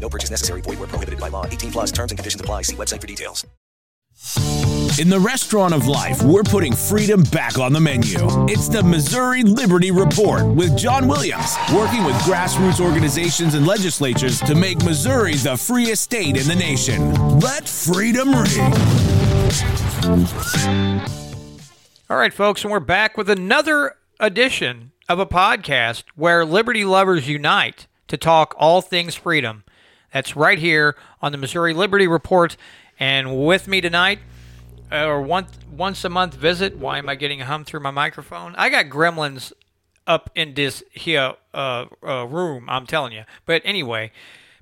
No purchase necessary. Void where prohibited by law. 18 plus terms and conditions apply. See website for details. In the restaurant of life, we're putting freedom back on the menu. It's the Missouri Liberty Report with John Williams, working with grassroots organizations and legislatures to make Missouri the freest state in the nation. Let freedom ring. All right, folks, and we're back with another edition of a podcast where liberty lovers unite to talk all things freedom. That's right here on the Missouri Liberty Report. And with me tonight, uh, or once once a month visit. Why am I getting a hum through my microphone? I got gremlins up in this here uh, uh, room. I'm telling you. But anyway,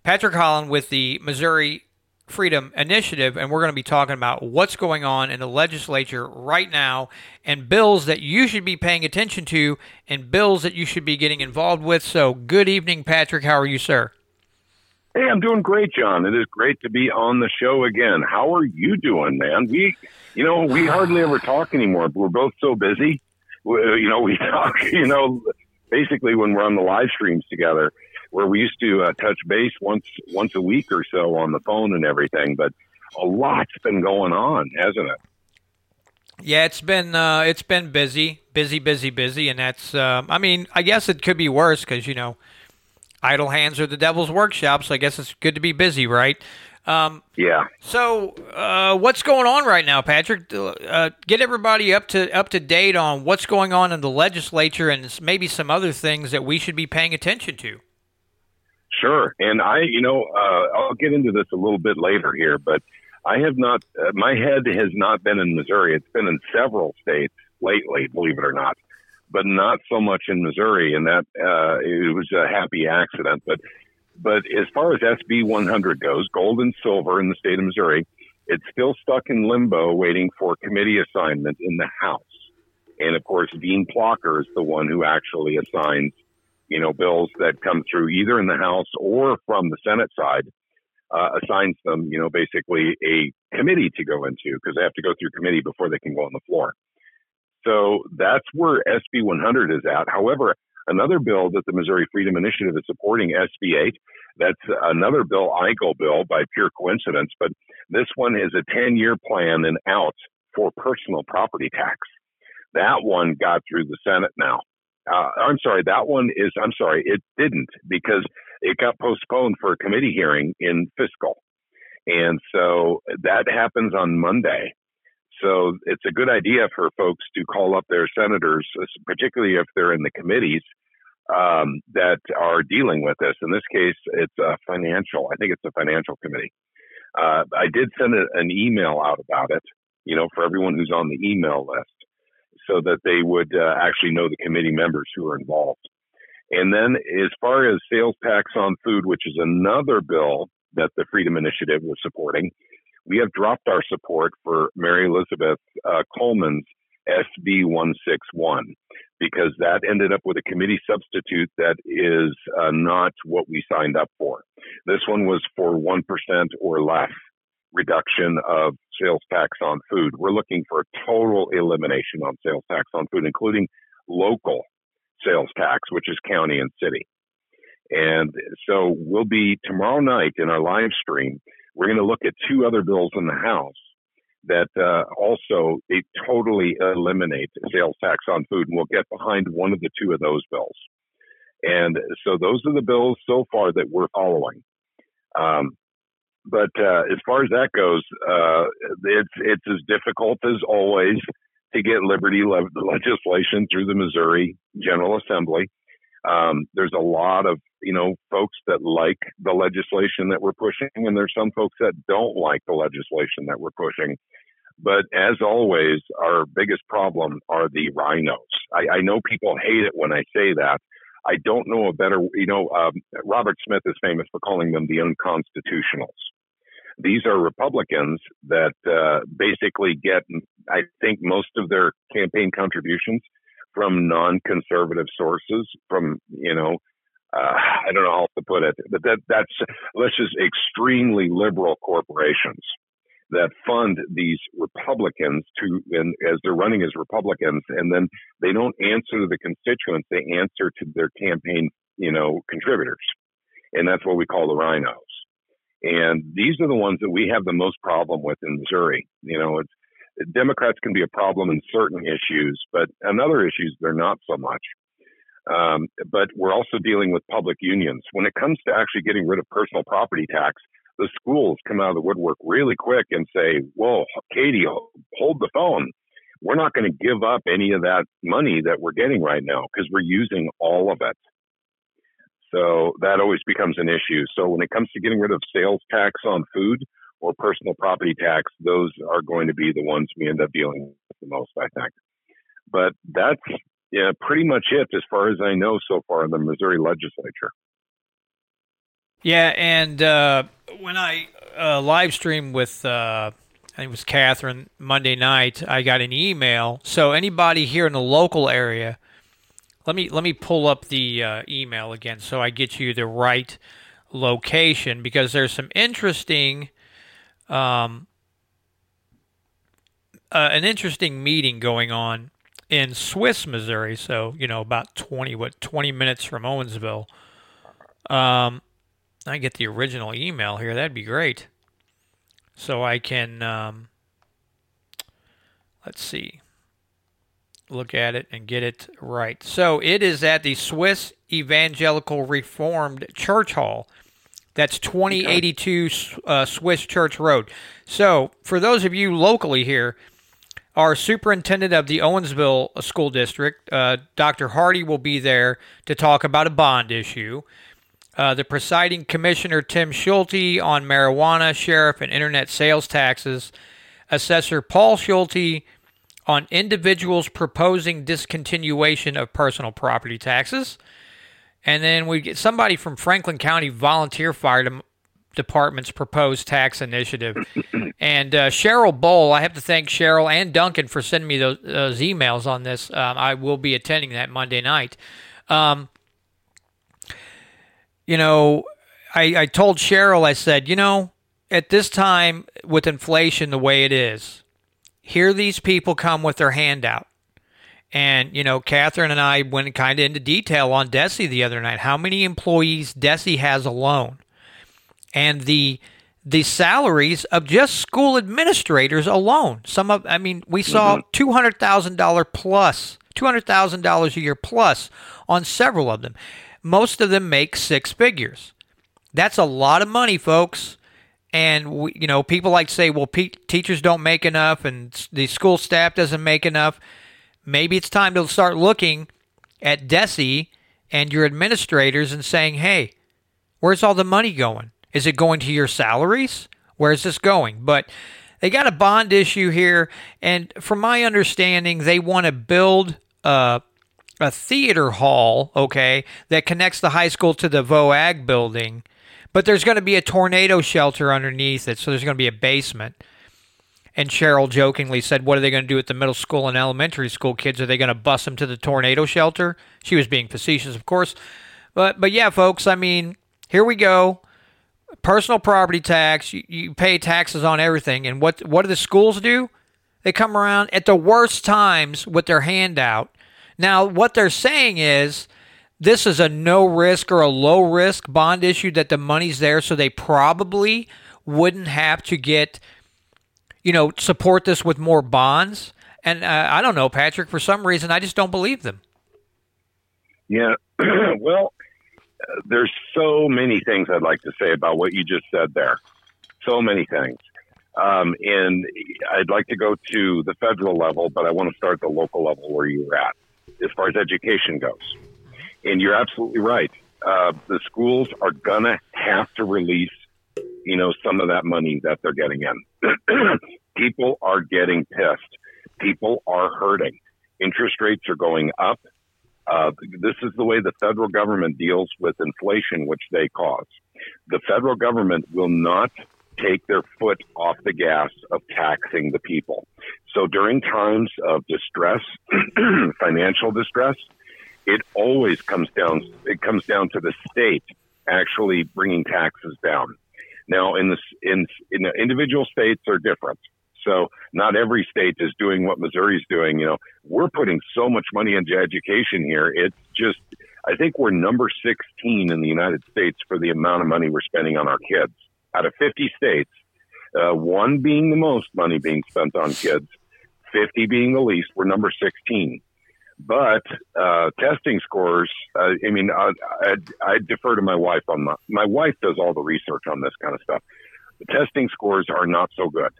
Patrick Holland with the Missouri Freedom Initiative, and we're going to be talking about what's going on in the legislature right now and bills that you should be paying attention to and bills that you should be getting involved with. So, good evening, Patrick. How are you, sir? Hey, I'm doing great, John. It is great to be on the show again. How are you doing, man? We, you know, we hardly ever talk anymore. We're both so busy. We, you know, we talk, you know, basically when we're on the live streams together, where we used to uh, touch base once once a week or so on the phone and everything. But a lot's been going on, hasn't it? Yeah, it's been uh, it's been busy, busy, busy, busy, and that's. Uh, I mean, I guess it could be worse because you know idle hands are the devil's workshop. So I guess it's good to be busy, right? Um, yeah. So uh, what's going on right now, Patrick? Uh, get everybody up to up to date on what's going on in the legislature and maybe some other things that we should be paying attention to. Sure, and I, you know, uh, I'll get into this a little bit later here, but I have not. Uh, my head has not been in Missouri. It's been in several states lately, believe it or not but not so much in Missouri. And that uh, it was a happy accident. But but as far as SB 100 goes, gold and silver in the state of Missouri, it's still stuck in limbo, waiting for committee assignment in the House. And of course, Dean Plocher is the one who actually assigns, you know, bills that come through either in the House or from the Senate side. Uh, assigns them, you know, basically a committee to go into because they have to go through committee before they can go on the floor. So that's where SB 100 is at. However, another bill that the Missouri Freedom Initiative is supporting, SB 8, that's another bill, EIGEL bill, by pure coincidence, but this one is a 10 year plan and out for personal property tax. That one got through the Senate now. Uh, I'm sorry, that one is, I'm sorry, it didn't because it got postponed for a committee hearing in fiscal. And so that happens on Monday. So it's a good idea for folks to call up their senators, particularly if they're in the committees um, that are dealing with this. In this case, it's a financial. I think it's a financial committee. Uh, I did send a, an email out about it, you know, for everyone who's on the email list, so that they would uh, actually know the committee members who are involved. And then, as far as sales tax on food, which is another bill that the Freedom Initiative was supporting, we have dropped our support for Mary Elizabeth uh, Coleman's SB 161 because that ended up with a committee substitute that is uh, not what we signed up for. This one was for 1% or less reduction of sales tax on food. We're looking for a total elimination on sales tax on food, including local sales tax, which is county and city. And so we'll be tomorrow night in our live stream we're going to look at two other bills in the House that uh, also they totally eliminate sales tax on food, and we'll get behind one of the two of those bills. And so those are the bills so far that we're following. Um, but uh, as far as that goes, uh, it's it's as difficult as always to get liberty le- legislation through the Missouri General Assembly. Um, there's a lot of you know folks that like the legislation that we're pushing, and there's some folks that don't like the legislation that we're pushing. But as always, our biggest problem are the RINOs. I, I know people hate it when I say that. I don't know a better, you know, um, Robert Smith is famous for calling them the unconstitutionals. These are Republicans that uh, basically get, I think, most of their campaign contributions from non-conservative sources, from you know, uh, I don't know how to put it, but that that's let's just extremely liberal corporations that fund these Republicans to, and as they're running as Republicans, and then they don't answer to the constituents; they answer to their campaign, you know, contributors, and that's what we call the RINOs. And these are the ones that we have the most problem with in Missouri. You know, Democrats can be a problem in certain issues, but on other issues, they're not so much. Um, but we're also dealing with public unions. When it comes to actually getting rid of personal property tax, the schools come out of the woodwork really quick and say, Whoa, Katie, hold the phone. We're not going to give up any of that money that we're getting right now because we're using all of it. So that always becomes an issue. So when it comes to getting rid of sales tax on food or personal property tax, those are going to be the ones we end up dealing with the most, I think. But that's yeah, pretty much it as far as I know so far in the Missouri legislature. Yeah, and uh, when I uh, live streamed with, uh, I think it was Catherine Monday night, I got an email. So anybody here in the local area let me let me pull up the uh, email again so I get you the right location because there's some interesting um, uh, an interesting meeting going on in Swiss, Missouri. So you know about twenty what twenty minutes from Owensville. Um, I get the original email here. That'd be great. So I can um, let's see look at it and get it right. So it is at the Swiss Evangelical Reformed Church Hall. That's 2082 uh, Swiss Church Road. So, for those of you locally here, our superintendent of the Owensville School District, uh, Dr. Hardy, will be there to talk about a bond issue. Uh, the presiding commissioner, Tim Schulte, on marijuana, sheriff, and internet sales taxes. Assessor Paul Schulte on individuals proposing discontinuation of personal property taxes. And then we get somebody from Franklin County Volunteer Fire Department's proposed tax initiative. and uh, Cheryl Bowl, I have to thank Cheryl and Duncan for sending me those, those emails on this. Um, I will be attending that Monday night. Um, you know, I, I told Cheryl, I said, you know, at this time with inflation the way it is, here these people come with their handout. And, you know, Catherine and I went kind of into detail on DESE the other night. How many employees DESE has alone? And the the salaries of just school administrators alone. Some of, I mean, we saw mm-hmm. $200,000 plus, $200,000 a year plus on several of them. Most of them make six figures. That's a lot of money, folks and we, you know people like to say well pe- teachers don't make enough and the school staff doesn't make enough maybe it's time to start looking at DESE and your administrators and saying hey where's all the money going is it going to your salaries where's this going but they got a bond issue here and from my understanding they want to build a, a theater hall okay that connects the high school to the voag building but there's going to be a tornado shelter underneath it, so there's going to be a basement. And Cheryl jokingly said, What are they going to do with the middle school and elementary school kids? Are they going to bus them to the tornado shelter? She was being facetious, of course. But, but yeah, folks, I mean, here we go. Personal property tax, you, you pay taxes on everything. And what, what do the schools do? They come around at the worst times with their handout. Now, what they're saying is this is a no risk or a low risk bond issue that the money's there, so they probably wouldn't have to get, you know, support this with more bonds. And uh, I don't know, Patrick, for some reason, I just don't believe them. Yeah. well, there's so many things I'd like to say about what you just said there. so many things. Um, and I'd like to go to the federal level, but I want to start the local level where you're at as far as education goes. And you're absolutely right. Uh, the schools are going to have to release, you know, some of that money that they're getting in. People are getting pissed. People are hurting. Interest rates are going up. Uh, this is the way the federal government deals with inflation, which they cause. The federal government will not take their foot off the gas of taxing the people. So during times of distress, financial distress, it always comes down it comes down to the state actually bringing taxes down. Now in the in, in the individual states are different. So not every state is doing what Missouri's doing. You know, we're putting so much money into education here. It's just, I think we're number 16 in the United States for the amount of money we're spending on our kids. Out of 50 states, uh, one being the most money being spent on kids, 50 being the least, we're number 16. But uh, testing scores, uh, I mean, I, I, I defer to my wife on that. My wife does all the research on this kind of stuff. The testing scores are not so good.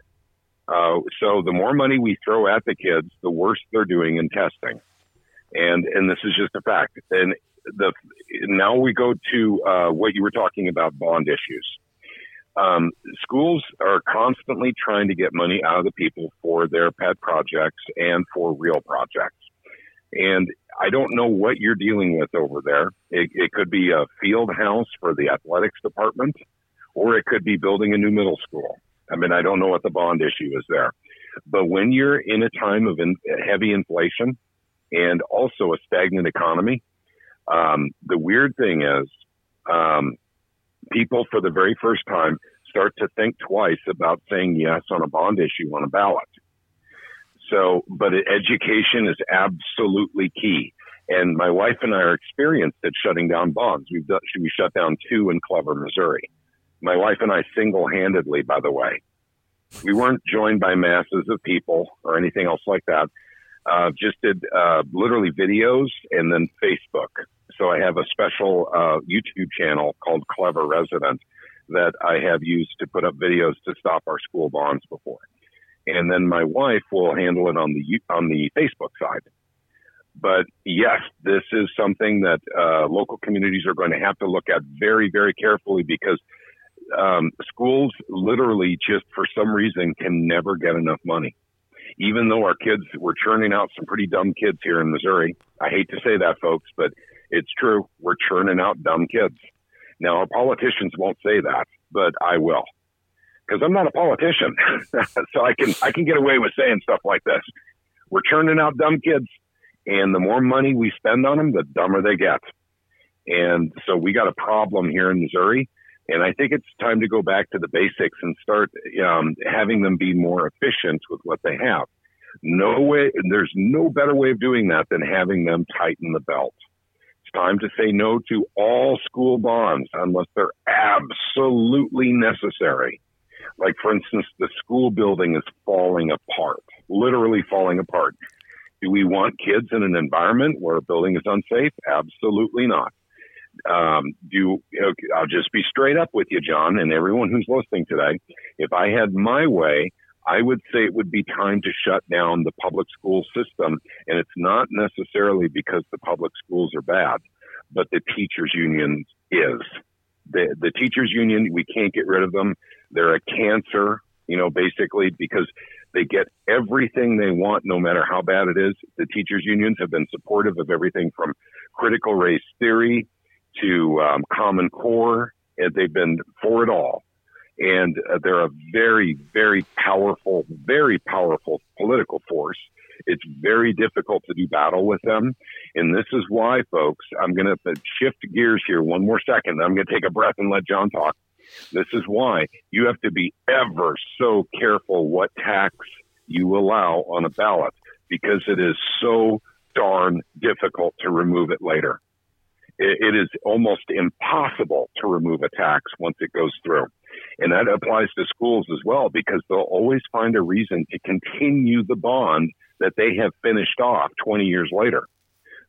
Uh, so the more money we throw at the kids, the worse they're doing in testing. And and this is just a fact. And the now we go to uh, what you were talking about bond issues. Um, schools are constantly trying to get money out of the people for their pet projects and for real projects. And I don't know what you're dealing with over there. It, it could be a field house for the athletics department, or it could be building a new middle school. I mean, I don't know what the bond issue is there. But when you're in a time of in, heavy inflation and also a stagnant economy, um, the weird thing is um, people, for the very first time, start to think twice about saying yes on a bond issue on a ballot. So, but education is absolutely key. And my wife and I are experienced at shutting down bonds. We've done, we shut down two in Clever, Missouri. My wife and I single handedly, by the way. We weren't joined by masses of people or anything else like that. Uh, just did uh, literally videos and then Facebook. So I have a special uh, YouTube channel called Clever Resident that I have used to put up videos to stop our school bonds before. And then my wife will handle it on the on the Facebook side. But yes, this is something that uh, local communities are going to have to look at very, very carefully because um, schools literally just for some reason can never get enough money. Even though our kids, we're churning out some pretty dumb kids here in Missouri. I hate to say that, folks, but it's true. We're churning out dumb kids. Now, our politicians won't say that, but I will, because I'm not a politician, so I can I can get away with saying stuff like this. We're churning out dumb kids, and the more money we spend on them, the dumber they get. And so we got a problem here in Missouri and I think it's time to go back to the basics and start um, having them be more efficient with what they have. No way, there's no better way of doing that than having them tighten the belt. It's time to say no to all school bonds unless they're absolutely necessary. Like, for instance, the school building is falling apart, literally falling apart. Do we want kids in an environment where a building is unsafe? Absolutely not um, I'll just be straight up with you, John, and everyone who's listening today. If I had my way, I would say it would be time to shut down the public school system. And it's not necessarily because the public schools are bad, but the teachers union is. The, the teachers union, we can't get rid of them. They're a cancer, you know, basically because they get everything they want, no matter how bad it is. The teachers unions have been supportive of everything from critical race theory to um, Common Core. And they've been for it all. And uh, they're a very, very powerful, very powerful political force. It's very difficult to do battle with them. And this is why, folks, I'm going to shift gears here one more second. I'm going to take a breath and let John talk. This is why you have to be ever so careful what tax you allow on a ballot because it is so darn difficult to remove it later it is almost impossible to remove a tax once it goes through. And that applies to schools as well because they'll always find a reason to continue the bond that they have finished off 20 years later.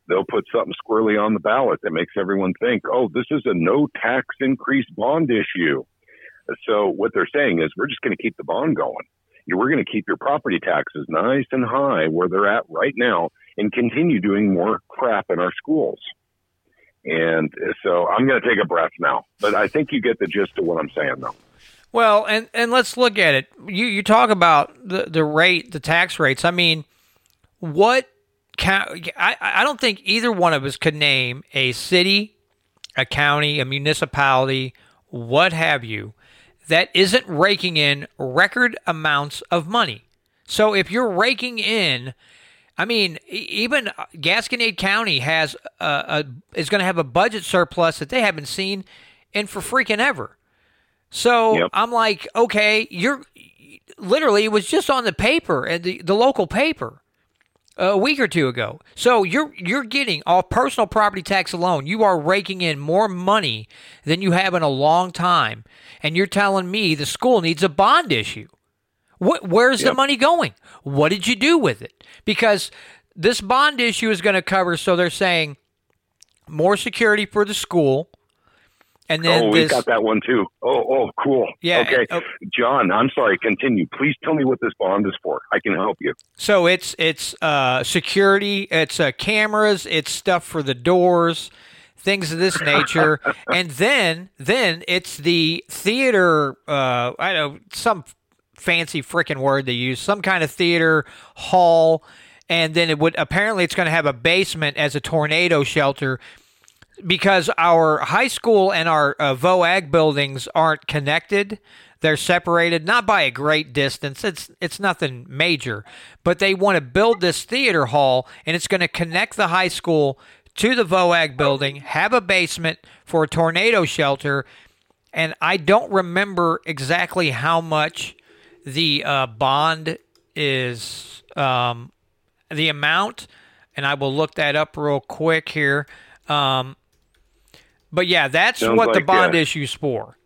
They'll put something squarely on the ballot that makes everyone think, oh, this is a no tax increase bond issue. So what they're saying is we're just going to keep the bond going. We're going to keep your property taxes nice and high where they're at right now and continue doing more crap in our schools. And so I'm going to take a breath now, but I think you get the gist of what I'm saying though. Well, and and let's look at it. You you talk about the the rate, the tax rates. I mean, what ca- I I don't think either one of us could name a city, a county, a municipality, what have you, that isn't raking in record amounts of money. So if you're raking in I mean, even uh, Gasconade County has a, a is going to have a budget surplus that they haven't seen in for freaking ever. So Yep. I'm like, okay, you're literally it was just on the paper and the, the local paper a week or two ago. So you're you're getting off personal property tax alone. You are raking in more money than you have in a long time, and you're telling me the school needs a bond issue. What, where's the money going? What did you do with it? Because this bond issue is going to cover. So they're saying more security for the school, and then oh, we this. got that one too. Oh, oh, cool. Yeah, Okay, oh. John, I'm sorry. Continue. Please tell me what this bond is for. I can help you. So it's it's uh, security, it's uh, cameras, it's stuff for the doors, things of this nature, and then then it's the theater. Uh, I don't know some fancy freaking word they use, some kind of theater hall, and then it would apparently it's going to have a basement as a tornado shelter because our high school and our uh, VOAG buildings aren't connected. They're separated not by a great distance. It's it's nothing major, but they want to build this theater hall and it's going to connect the high school to the VOAG building, have a basement for a tornado shelter, and I don't remember exactly how much the uh, bond is um, the amount, and I will look that up real quick here. Um, but yeah, that's Sounds what the bond uh, issue's for.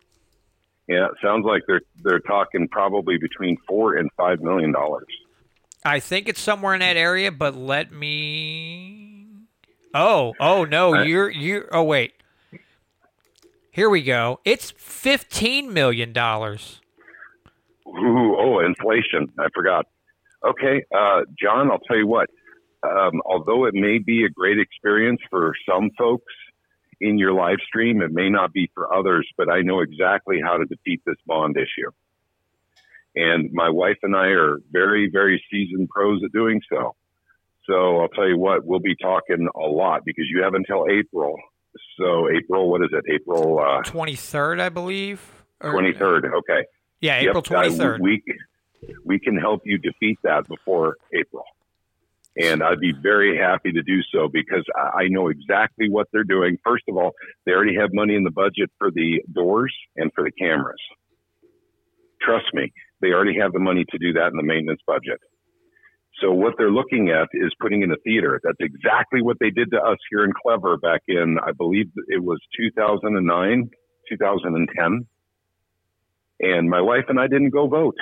Yeah, it sounds like they're they're talking probably between four and five million dollars. I think it's somewhere in that area, but let me. Oh, oh no, I- you're you. Oh wait, here we go. It's fifteen million dollars. Ooh, oh, inflation. I forgot. Okay, uh, John, I'll tell you what. Um, although it may be a great experience for some folks in your live stream, it may not be for others, but I know exactly how to defeat this bond issue. And my wife and I are very, very seasoned pros at doing so. So I'll tell you what, we'll be talking a lot because you have until April. So April, what is it? April uh, Twenty third, I believe. Or- 23rd. Okay. Yeah, April uh, twenty third. we we can help you defeat that before April, and I'd be very happy to do so because I I know exactly what they're doing. First of all, they already have money in the budget for the doors and for the cameras. Trust me, they already have the money to do that in the maintenance budget. So what they're looking at is putting in a theater. That's exactly what they did to us here in Clever back in, I believe it was 2009, 2010 and my wife and I didn't go vote.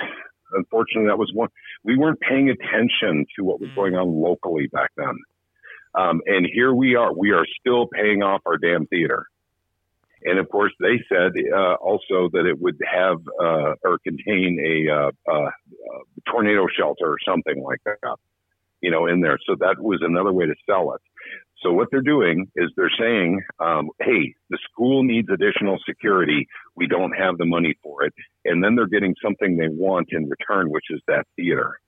Unfortunately, that was one. We weren't paying attention to what was going on locally back then. Um, and here we are. We are still paying off our damn theater. And of course, they said uh, also that it would have uh, or contain a uh, uh, uh, tornado shelter or something like that, you know, in there. So that was another way to sell it. So what they're doing is they're saying, um, "Hey, the school needs additional security. We don't have the money for it," and then they're getting something they want in return, which is that theater.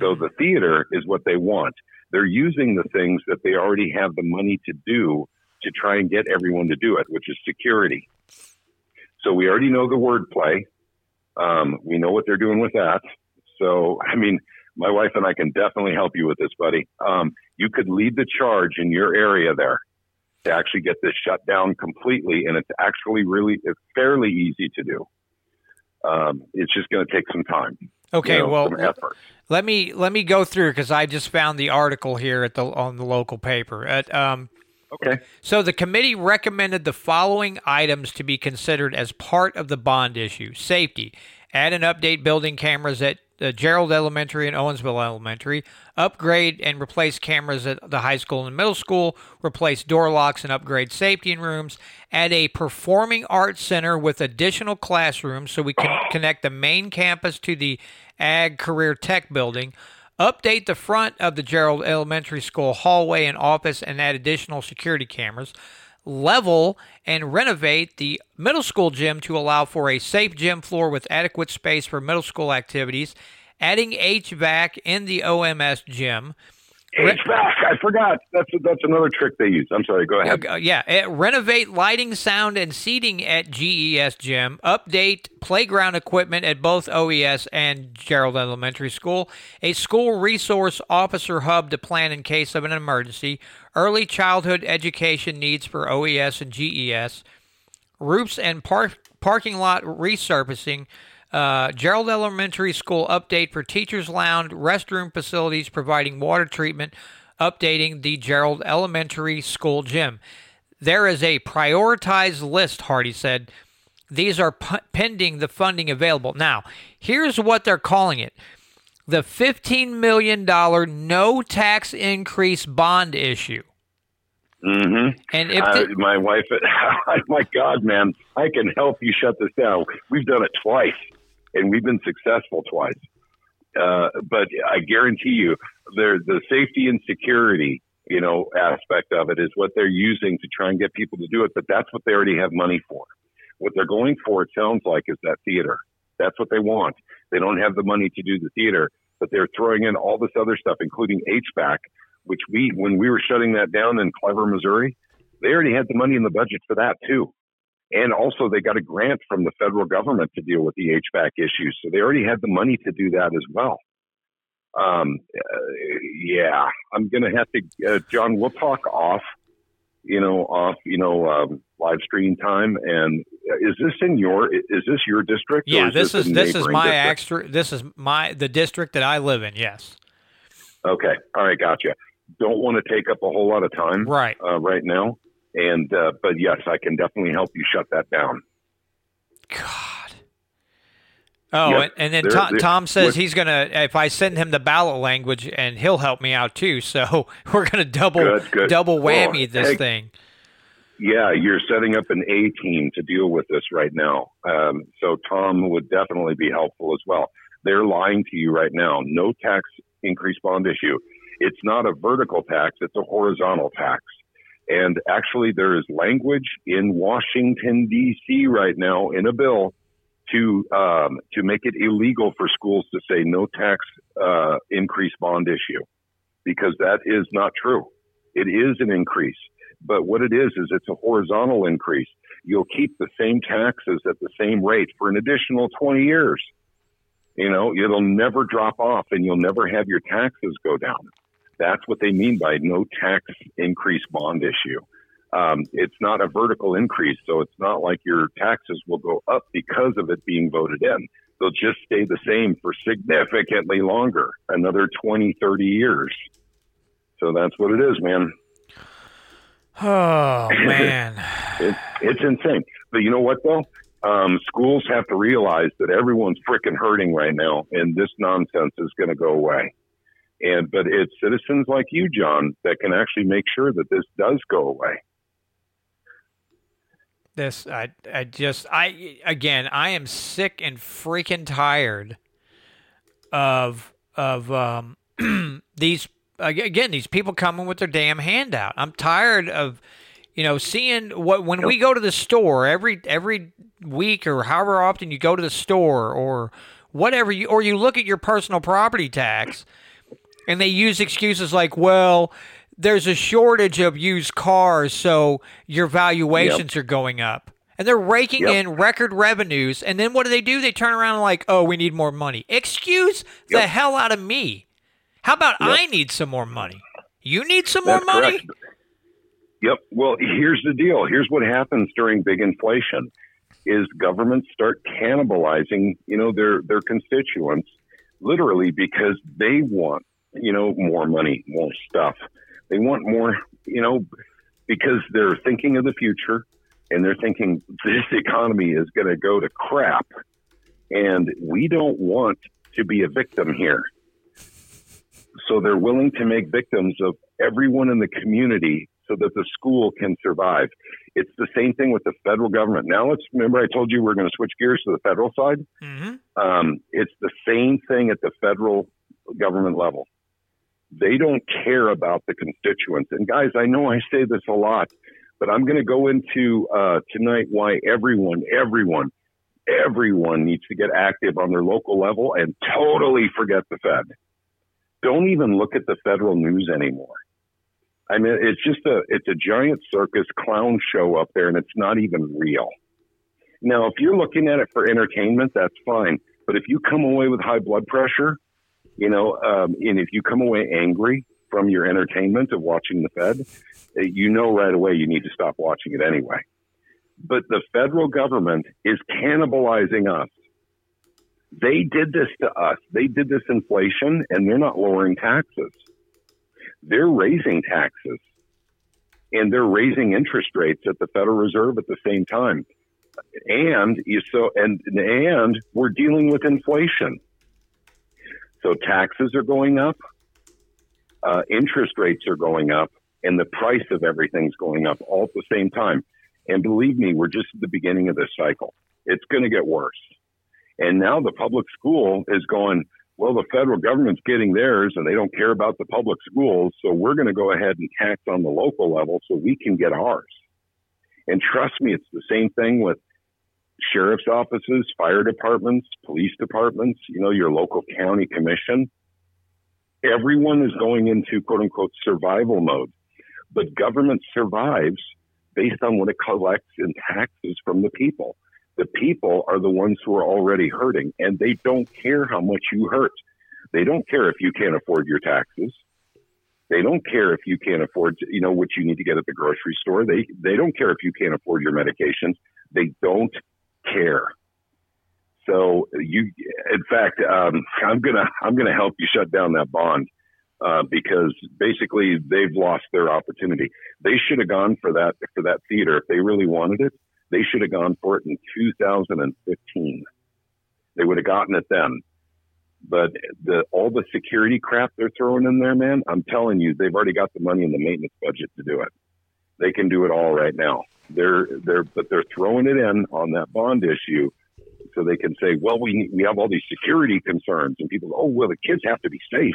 So the theater is what they want. They're using the things that they already have the money to do to try and get everyone to do it, which is security. So we already know the wordplay. Um, we know what they're doing with that. So, I mean, my wife and I can definitely help you with this, buddy. Um, you could lead the charge in your area there to actually get this shut down completely, and it's actually really it's fairly easy to do. Um, it's just going to take some time. Okay, you know, well, effort. let me let me go through because I just found the article here at the on the local paper. At, um, Okay. So the committee recommended the following items to be considered as part of the bond issue: safety, add and update building cameras at uh, Gerald Elementary and Owensville Elementary, upgrade and replace cameras at the high school and middle school, replace door locks and upgrade safety rooms, add a performing arts center with additional classrooms so we can connect the main campus to the Ag Career Tech building, update the front of the Gerald Elementary School hallway and office and add additional security cameras, level and renovate the middle school gym to allow for a safe gym floor with adequate space for middle school activities, adding HVAC in the OMS gym. HVAC, I forgot. That's that's another trick they use. I'm sorry. Go ahead. Yeah, uh, renovate lighting, sound, and seating at GES Gym. Update playground equipment at both OES and Gerald Elementary School. A school resource officer hub to plan in case of an emergency. Early childhood education needs for OES and GES. Roofs and park, parking lot resurfacing. Uh, Gerald Elementary School update for teachers' lounge, restroom facilities, providing water treatment, updating the Gerald Elementary School gym. There is a prioritized list, Hardy said. These are p- pending the funding available. Now, here's what they're calling it the $15 million no tax increase bond issue. Mm-hmm. And if uh, my wife, my God, man, I can help you shut this down. We've done it twice, and we've been successful twice. Uh, but I guarantee you, the safety and security, you know, aspect of it is what they're using to try and get people to do it. But that's what they already have money for. What they're going for, it sounds like, is that theater. That's what they want. They don't have the money to do the theater, but they're throwing in all this other stuff, including HVAC, which we, when we were shutting that down in Clever, Missouri, they already had the money in the budget for that too. And also, they got a grant from the federal government to deal with the HVAC issues. So they already had the money to do that as well. Um, uh, yeah, I'm going to have to, uh, John, we'll talk off, you know, off, you know, um, live stream time. And is this in your, is this your district? Yeah, is this, this is this is my extra. This is my the district that I live in. Yes. Okay. All right. Gotcha. Don't want to take up a whole lot of time Right. uh, right now. And, uh, but yes, I can definitely help you shut that down. God. Oh, and, and then they're- Tom, they're- Tom says he's gonna if I send him the ballot language, and he'll help me out too. So we're gonna double Good, good. double whammy Well, this hey, thing. Yeah, you're setting up an A team to deal with this right now. Um, so Tom would definitely be helpful as well. They're lying to you right now. No tax increase bond issue. It's not a vertical tax, it's a horizontal tax. And actually, there is language in Washington, D.C. right now in a bill to um, to make it illegal for schools to say no tax uh, increase bond issue, because that is not true. It is an increase, but what it is is it's a horizontal increase. You'll keep the same taxes at the same rate for an additional 20 years. You know, it'll never drop off, and you'll never have your taxes go down. That's what they mean by no tax increase bond issue. Um, it's not a vertical increase, so it's not like your taxes will go up because of it being voted in. They'll just stay the same for significantly longer, another 20, 30 years. So that's what it is, man. Oh man. It, it's insane. But you know what, though? Um, schools have to realize that everyone's freaking hurting right now, and this nonsense is going to go away. And but it's citizens like you, John, that can actually make sure that this does go away. This I I just I again I am sick and freaking tired of of um these again these people coming with their damn handout. I'm tired of you know seeing what when we go to the store every every week or however often you go to the store or whatever you or you look at your personal property tax and they use excuses like well there's a shortage of used cars, so your valuations are going up. And they're raking Yep. in record revenues. And then what do they do? They turn around and like, oh, we need more money. Excuse the hell out of me. How about Yep. I need some more money? You need some more money? correct. Yep. Well, here's the deal. Here's what happens during big inflation: is governments start cannibalizing, you know, their their constituents, literally because they want, you know, more money, more stuff. They want more, you know, because they're thinking of the future and they're thinking this economy is going to go to crap And we don't want to be a victim here. So they're willing to make victims of everyone in the community so that the school can survive. It's the same thing with the federal government. Now let's remember I told you we're going to switch gears to the federal side. Mm-hmm. Um, it's the same thing at the federal government level. They don't care about the constituents. And guys, I know I say this a lot, but I'm going to go into uh, tonight why everyone, everyone, everyone needs to get active on their local level and totally forget the Fed. Don't even look at the federal news anymore. I mean, it's just a it's a giant circus clown show up there, and it's not even real. Now, if you're looking at it for entertainment, that's fine. But if you come away with high blood pressure, you know, um, and if you come away angry from your entertainment of watching the Fed, uh, you know right away you need to stop watching it anyway. But the federal government is cannibalizing us. They did this to us. They did this inflation, and they're not lowering taxes. They're raising taxes, and they're raising interest rates at the Federal Reserve at the same time. And you so and and we're dealing with inflation. So taxes are going up, uh, interest rates are going up, and the price of everything's going up all at the same time. And believe me, we're just at the beginning of this cycle. It's going to get worse. And now the public school is going, well, the federal government's getting theirs and they don't care about the public schools. So we're going to go ahead and tax on the local level so we can get ours. And trust me, it's the same thing with sheriff's offices, fire departments, police departments, you know, your local county commission. Everyone is going into quote unquote survival mode, but government survives based on what it collects in taxes from the people. The people are the ones who are already hurting and they don't care how much you hurt. They don't care if you can't afford your taxes. They don't care if you can't afford, you know, what you need to get at the grocery store. They they don't care if you can't afford your medications. They don't care. So you, in fact, um, I'm gonna I'm gonna help you shut down that bond uh, because basically they've lost their opportunity. They should have gone for that for that theater if they really wanted it. They should have gone for it in 2015. They would have gotten it then. But the all the security crap they're throwing in there, man, I'm telling you, they've already got the money in the maintenance budget to do it. They can do it all right now. They're they're but they're throwing it in on that bond issue so they can say, well, we we have all these security concerns, and people, oh, well, the kids have to be safe,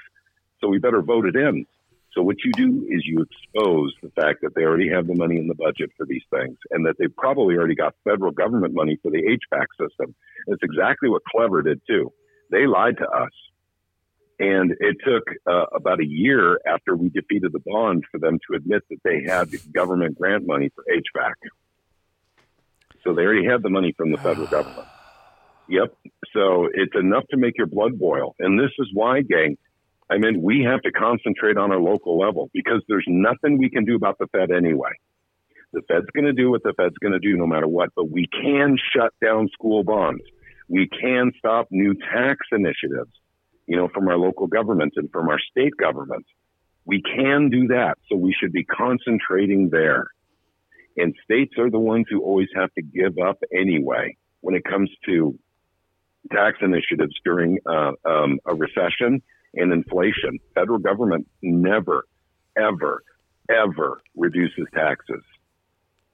so we better vote it in. So what you do is you expose the fact that they already have the money in the budget for these things, and that they probably already got federal government money for the HVAC system. It's exactly what Clever did too. They lied to us, and it took uh, about a year after we defeated the bond for them to admit that they had government grant money for HVAC. So they already had the money from the federal government. Yep. So it's enough to make your blood boil. And this is why, gang, I mean, we have to concentrate on our local level because there's nothing we can do about the Fed anyway. The Fed's going to do what the Fed's going to do no matter what, but we can shut down school bonds. We can stop new tax initiatives, you know, from our local governments and from our state governments. We can do that. So we should be concentrating there. And states are the ones who always have to give up anyway when it comes to tax initiatives during uh, um, a recession and inflation. Federal government never, ever, ever reduces taxes.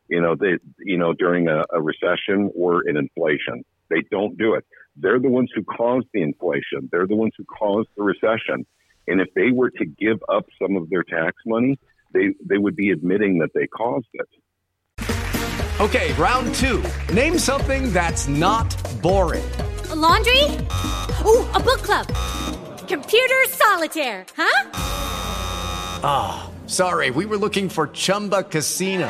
You know, they, you know, during a, a recession or an inflation, they don't do it. They're the ones who caused the inflation. They're the ones who caused the recession. And if they were to give up some of their tax money, they, they would be admitting that they caused it. Okay, round two. Name something that's not boring. A laundry? Ooh, a book club. Computer solitaire, huh? Ah, oh, sorry, we were looking for Chumba Casino.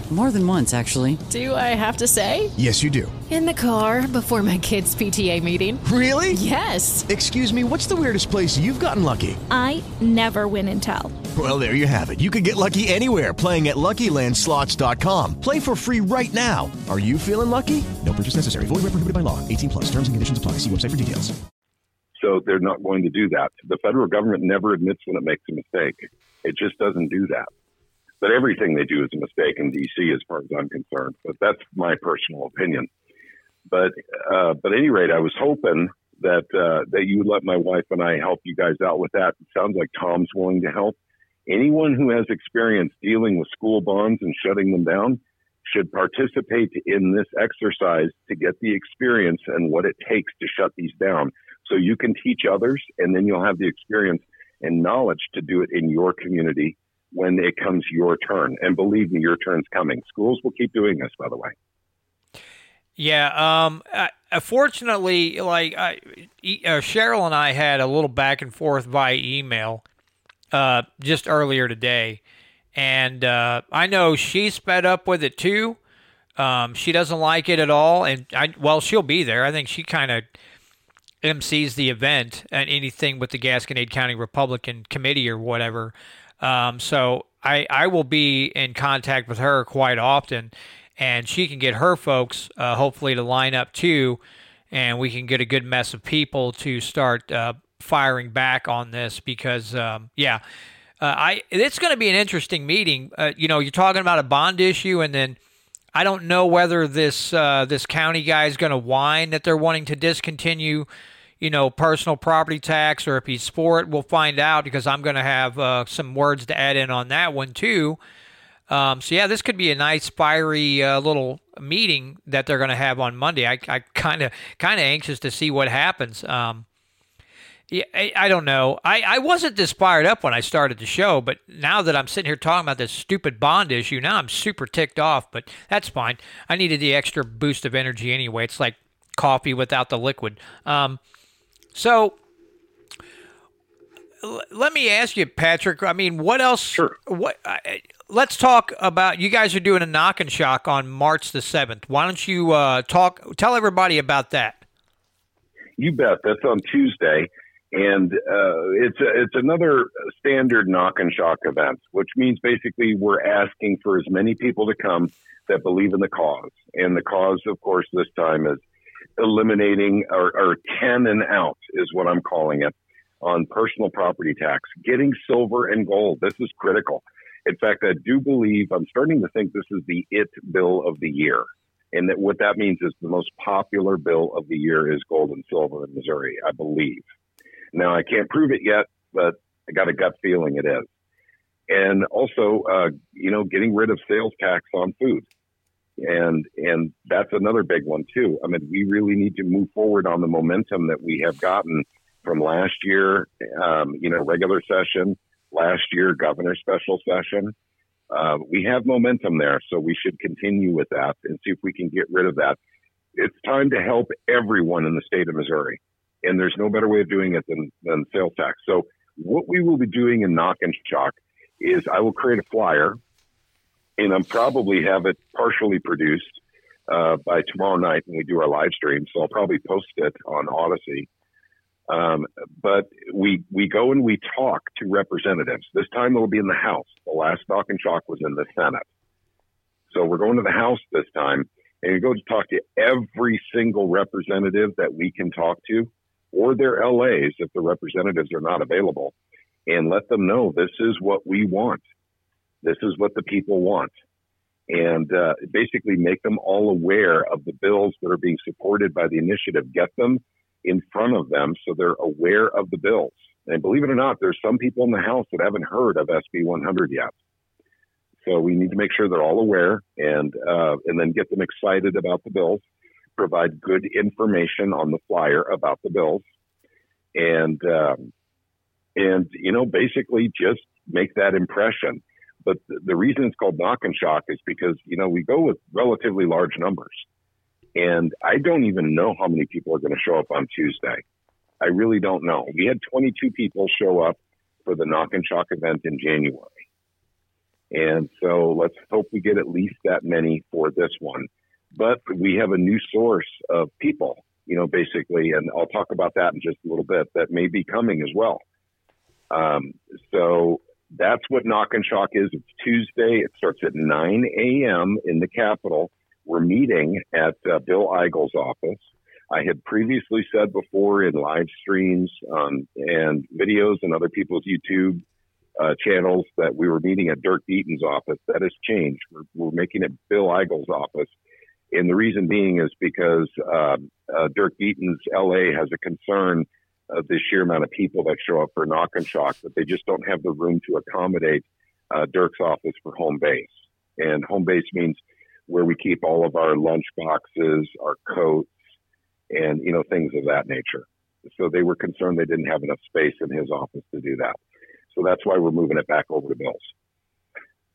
More than once, actually. Do I have to say? Yes, you do. In the car before my kids' PTA meeting. Really? Yes. Excuse me, what's the weirdest place you've gotten lucky? I never win and tell. Well, there you have it. You can get lucky anywhere playing at LuckyLandSlots.com. Play for free right now. Are you feeling lucky? No purchase necessary. Void where prohibited by law. 18 plus. Terms and conditions apply. See website for details. So they're not going to do that. The federal government never admits when it makes a mistake. It just doesn't do that. But everything they do is a mistake in D.C. as far as I'm concerned. But that's my personal opinion. But uh, but any rate, I was hoping that uh, that you would let my wife and I help you guys out with that. It sounds like Tom's willing to help. Anyone who has experience dealing with school bonds and shutting them down should participate in this exercise to get the experience and what it takes to shut these down. So you can teach others, and then you'll have the experience and knowledge to do it in your community when it comes your turn. And believe me, your turn's coming. Schools will keep doing this, by the way. Yeah. Um. Uh, fortunately, like I, uh, Cheryl and I had a little back and forth via email, uh, just earlier today, and uh, I know she sped up with it too. Um, she doesn't like it at all, and I well, she'll be there. I think she kind of MCs the event and anything with the Gasconade County Republican Committee or whatever. Um, so I I will be in contact with her quite often, and she can get her folks uh, hopefully to line up too, and we can get a good mess of people to start uh, firing back on this because um, yeah. Uh, I it's going to be an interesting meeting. Uh, you know, you're talking about a bond issue, and then I don't know whether this uh, this county guy is going to whine that they're wanting to discontinue, you know, personal property tax, or if he's for it. We'll find out because I'm going to have uh, some words to add in on that one too. Um, so yeah, this could be a nice, fiery uh, little meeting that they're going to have on Monday. I kind of kind of anxious to see what happens. Um, yeah, I, I, don't know. I, I wasn't this fired up when I started the show, but now that I'm sitting here talking about this stupid bond issue, now I'm super ticked off. But that's fine. I needed the extra boost of energy anyway. It's like coffee without the liquid. Um, so l- let me ask you, Patrick. I mean, what else? Sure. What? Uh, let's talk about. You guys are doing a knock and shock on March the seventh. Why don't you uh, talk? Tell everybody about that. You bet. That's on Tuesday and uh, it's a, it's another standard knock and shock event, which means basically we're asking for as many people to come that believe in the cause, and the cause, of course, this time is eliminating or, or 10 and out is what I'm calling it on personal property tax, getting silver and gold. This is critical. In fact, I do believe I'm starting to think this is the it bill of the year. And that what that means is the most popular bill of the year is gold and silver in Missouri, I believe. Now, I can't prove it yet, but I got a gut feeling it is. And also, uh, you know, getting rid of sales tax on food. And, and that's another big one too. I mean, we really need to move forward on the momentum that we have gotten from last year, um, you know, regular session, last year, governor special session. Uh, we have momentum there, so we should continue with that and see if we can get rid of that. It's time to help everyone in the state of Missouri and there's no better way of doing it than, than sales tax. So what we will be doing in Knock and Shock is I will create a flyer and I'll probably have it partially produced uh, by tomorrow night when we do our live stream. So I'll probably post it on Odysee. Um, but we we go and we talk to representatives. This time it'll be in the House. The last Knock and Shock was in the Senate. So we're going to the House this time, and we go to talk to every single representative that we can talk to or their LAs if the representatives are not available and let them know this is what we want. This is what the people want. And uh, basically make them all aware of the bills that are being supported by the initiative. Get them in front of them so they're aware of the bills. And believe it or not, there's some people in the House that haven't heard of SB 100 yet. So we need to make sure they're all aware and uh, and then get them excited about the bills provide good information on the flyer about the bills, and um, and you know basically just make that impression. But the, reason it's called knock and shock is because you know we go with relatively large numbers, and I don't even know how many people are going to show up on Tuesday. I really don't know. We had 22 people show up for the Knock and Shock event in January. And so let's hope we get at least that many for this one. But we have a new source of people, you know, basically, and I'll talk about that in just a little bit, that may be coming as well. Um, so that's what Knock and Shock is. It's Tuesday. It starts at 9 a.m. in the Capitol. We're meeting at uh, Bill Eigel's office. I had previously said before in live streams um, and videos and other people's YouTube uh, channels that we were meeting at Dirk Deaton's office. That has changed. We're, we're making it Bill Eigels' office. And the reason being is because uh, uh, Dirk Deaton's LA has a concern of the sheer amount of people that show up for knock and shock, but they just don't have the room to accommodate uh, Dirk's office for home base. And home base means where we keep all of our lunch boxes, our coats, and you know things of that nature. So they were concerned they didn't have enough space in his office to do that. So that's why we're moving it back over to Bill's.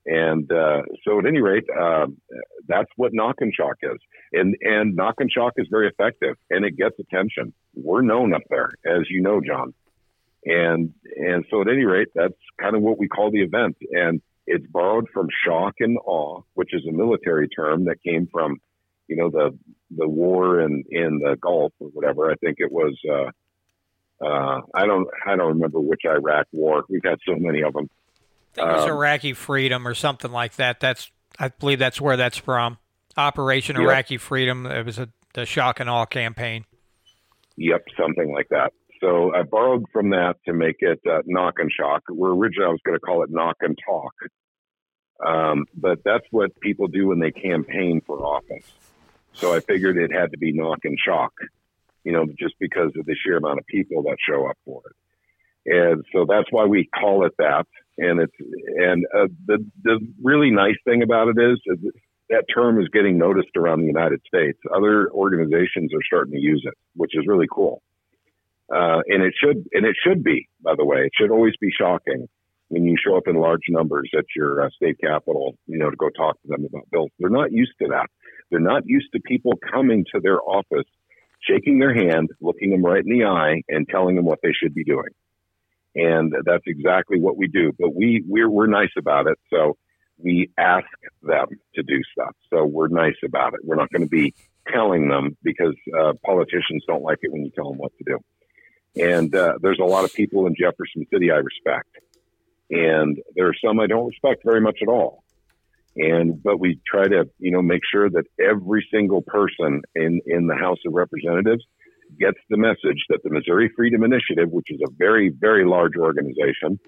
And uh, so, at any rate, uh, that's what knock and shock is, and and knock and shock is very effective, and it gets attention. We're known up there, as you know, John. And and so, at any rate, that's kind of what we call the event, and it's borrowed from shock and awe, which is a military term that came from, you know, the the war in in the Gulf or whatever. I think it was. Uh, uh, I don't I don't remember which Iraq war. We've had so many of them think it was um, Iraqi Freedom or something like that. That's I believe that's where that's from. Operation yep. Iraqi Freedom. It was a the shock and awe campaign. Yep, something like that. So I borrowed from that to make it uh, knock and shock. Where originally I was going to call it knock and talk, um, but that's what people do when they campaign for office. So I figured it had to be knock and shock, you know, just because of the sheer amount of people that show up for it. And so that's why we call it that and it's and uh, the the really nice thing about it is, is that term is getting noticed around the United States. Other organizations are starting to use it, which is really cool. Uh, and it should and it should be, by the way, it should always be shocking when you show up in large numbers at your uh, state capital, you know, to go talk to them about bills. They're not used to that. They're not used to people coming to their office, shaking their hand, looking them right in the eye, and telling them what they should be doing and that's exactly what we do. But we we're we're nice about it, so we ask them to do stuff. So we're nice about it. We're not going to be telling them because uh, politicians don't like it when you tell them what to do. And uh, there's a lot of people in Jefferson City I respect, and there are some I don't respect very much at all. And but we try to you know make sure that every single person in in the House of Representatives gets the message that the Missouri Freedom Initiative, which is a very, very large organization,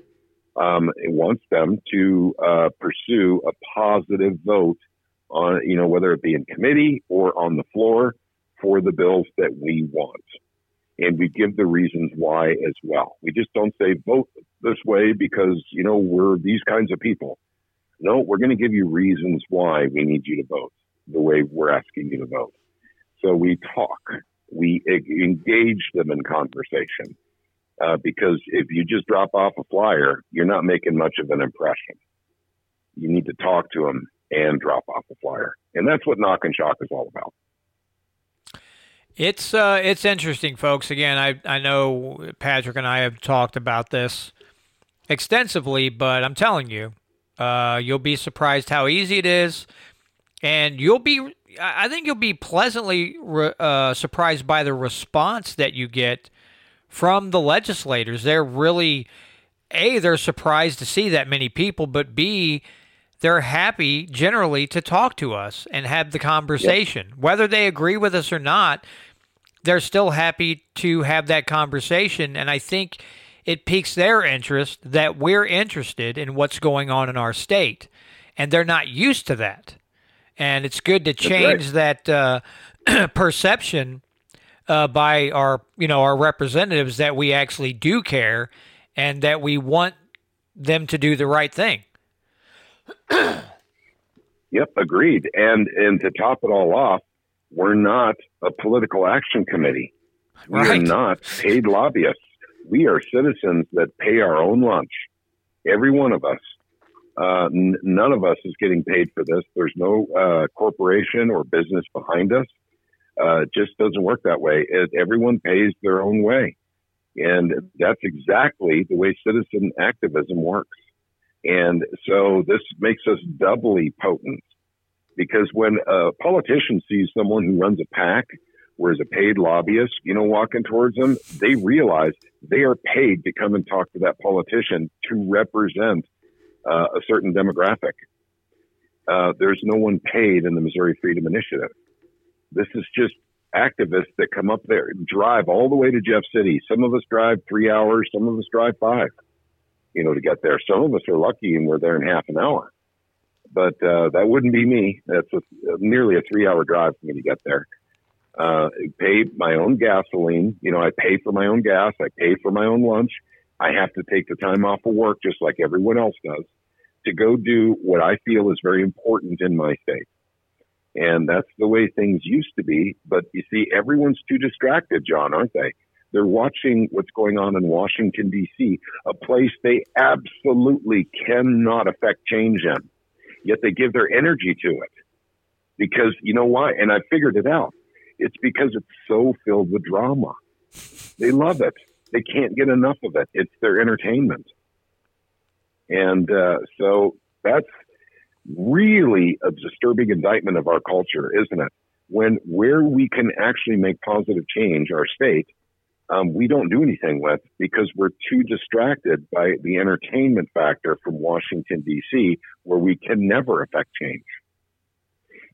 um, wants them to uh, pursue a positive vote on, you know, whether it be in committee or on the floor for the bills that we want. And we give the reasons why as well. We just don't say vote this way because, you know, we're these kinds of people. No, we're going to give you reasons why we need you to vote the way we're asking you to vote. So we talk we engage them in conversation. Uh, because if you just drop off a flyer, you're not making much of an impression. You need to talk to them and drop off the flyer, and that's what knock and shock is all about. It's uh, it's interesting, folks. Again, I I know Patrick and I have talked about this extensively, but I'm telling you, uh, you'll be surprised how easy it is, and you'll be I think you'll be pleasantly uh, surprised by the response that you get from the legislators. They're really, A, they're surprised to see that many people, but B, they're happy generally to talk to us and have the conversation. Yep. Whether they agree with us or not, they're still happy to have that conversation. And I think it piques their interest that we're interested in what's going on in our state. And they're not used to that and it's good to change right. that uh, perception uh, by our you know our representatives that we actually do care and that we want them to do the right thing. yep, agreed. And and to top it all off, we're not a political action committee. We right. are not paid lobbyists. We are citizens that pay our own lunch. Every one of us uh, n- none of us is getting paid for this. There's no uh, corporation or business behind us. Uh, it just doesn't work that way. It, everyone pays their own way. And that's exactly the way citizen activism works. And so this makes us doubly potent because when a politician sees someone who runs a pack or is a paid lobbyist, you know, walking towards them, they realize they are paid to come and talk to that politician to represent uh, a certain demographic. Uh, there's no one paid in the Missouri Freedom Initiative. This is just activists that come up there, drive all the way to Jeff City. Some of us drive three hours, some of us drive five, you know, to get there. Some of us are lucky and we're there in half an hour. But uh, that wouldn't be me. That's a, nearly a three hour drive for me to get there. Uh, pay my own gasoline. You know, I pay for my own gas. I pay for my own lunch. I have to take the time off of work just like everyone else does to go do what I feel is very important in my state. And that's the way things used to be. But you see, everyone's too distracted, John, aren't they? They're watching what's going on in Washington, D.C., a place they absolutely cannot affect change in. Yet they give their energy to it. Because you know why? And I figured it out. It's because it's so filled with drama. They love it. They can't get enough of it. It's their entertainment. And uh, so that's really a disturbing indictment of our culture, isn't it? When where we can actually make positive change, our state, um, we don't do anything with because we're too distracted by the entertainment factor from Washington, D.C., where we can never affect change.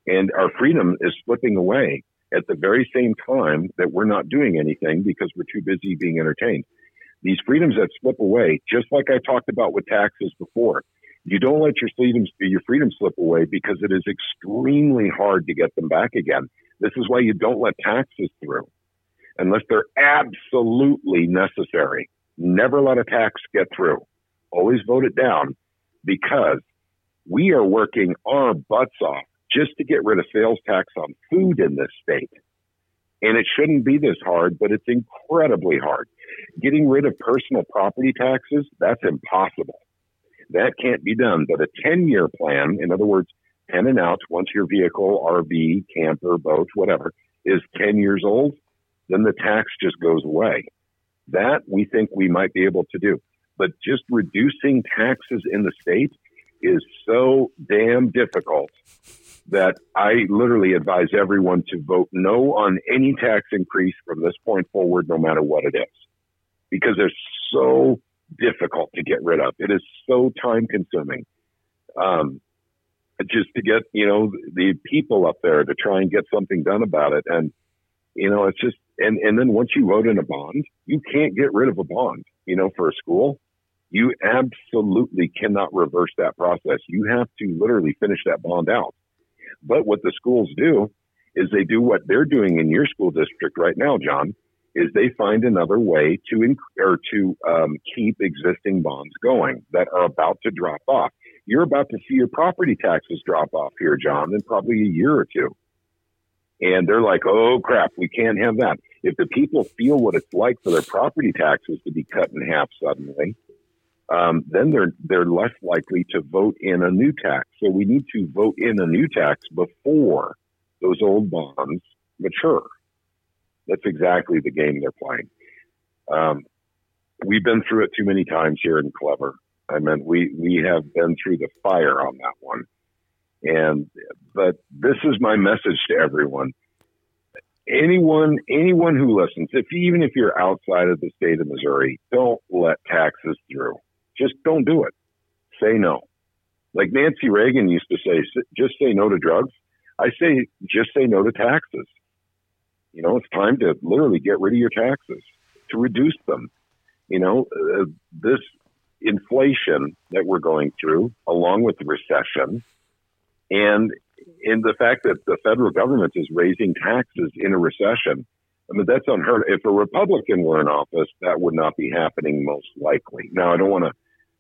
And our freedom is slipping away at the very same time that we're not doing anything because we're too busy being entertained. These freedoms that slip away, just like I talked about with taxes before, you don't let your freedoms your freedom slip away because it is extremely hard to get them back again. This is why you don't let taxes through unless they're absolutely necessary. Never let a tax get through. Always vote it down because we are working our butts off just to get rid of sales tax on food in this state. And it shouldn't be this hard, but it's incredibly hard. Getting rid of personal property taxes, that's impossible. That can't be done. But a 10 year plan, in other words, 10 and out, once your vehicle, RV, camper, boat, whatever, is 10 years old, then the tax just goes away. That we think we might be able to do. But just reducing taxes in the state is so damn difficult that I literally advise everyone to vote no on any tax increase from this point forward, no matter what it is, because they're so difficult to get rid of. It is so time consuming. Um, just to get, you know, the people up there to try and get something done about it. And, you know, it's just, and, and then once you vote in a bond, you can't get rid of a bond, you know, for a school. You absolutely cannot reverse that process. You have to literally finish that bond out. But what the schools do is they do what they're doing in your school district right now, John, is they find another way to inc- or to um, keep existing bonds going that are about to drop off. You're about to see your property taxes drop off here, John, in probably a year or two. And they're like, oh crap, we can't have that. If the people feel what it's like for their property taxes to be cut in half suddenly, um, then they're they're less likely to vote in a new tax. So we need to vote in a new tax before those old bonds mature. That's exactly the game they're playing. Um, we've been through it too many times here in Clever. I mean, we we have been through the fire on that one. And but this is my message to everyone. Anyone anyone who listens, if even if you're outside of the state of Missouri, don't let taxes through. Just don't do it. Say no. Like Nancy Reagan used to say, just say no to drugs. I say, just say no to taxes. You know, it's time to literally get rid of your taxes, to reduce them. You know, uh, this inflation that we're going through, along with the recession, and in the fact that the federal government is raising taxes in a recession, I mean, that's unheard. Of if a Republican were in office, that would not be happening most likely. Now, I don't want to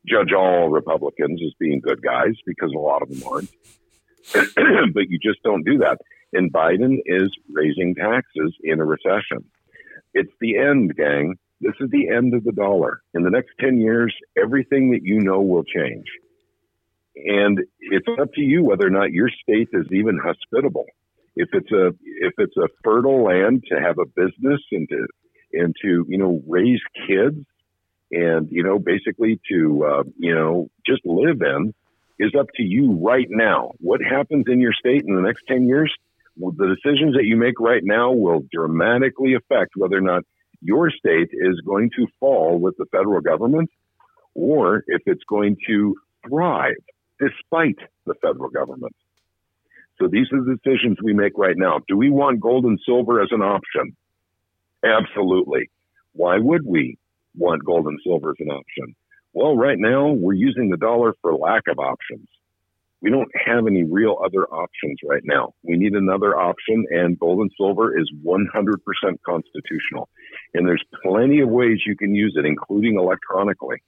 judge all Republicans as being good guys because a lot of them aren't. but you just don't do that. And Biden is raising taxes in a recession. It's the end, gang. This is the end of the dollar. In the next 10 years, everything that you know will change. And it's up to you whether or not your state is even hospitable. If it's a if it's a fertile land to have a business and to and to you know raise kids and you know basically to uh, you know just live in is up to you right now. What happens in your state in the next ten years? Well, the decisions that you make right now will dramatically affect whether or not your state is going to fall with the federal government or if it's going to thrive despite the federal government. So these are the decisions we make right now. Do we want gold and silver as an option? Absolutely. Why would we want gold and silver as an option? Well, right now we're using the dollar for lack of options. We don't have any real other options right now. We need another option, and gold and silver is 100% constitutional. And there's plenty of ways you can use it, including electronically,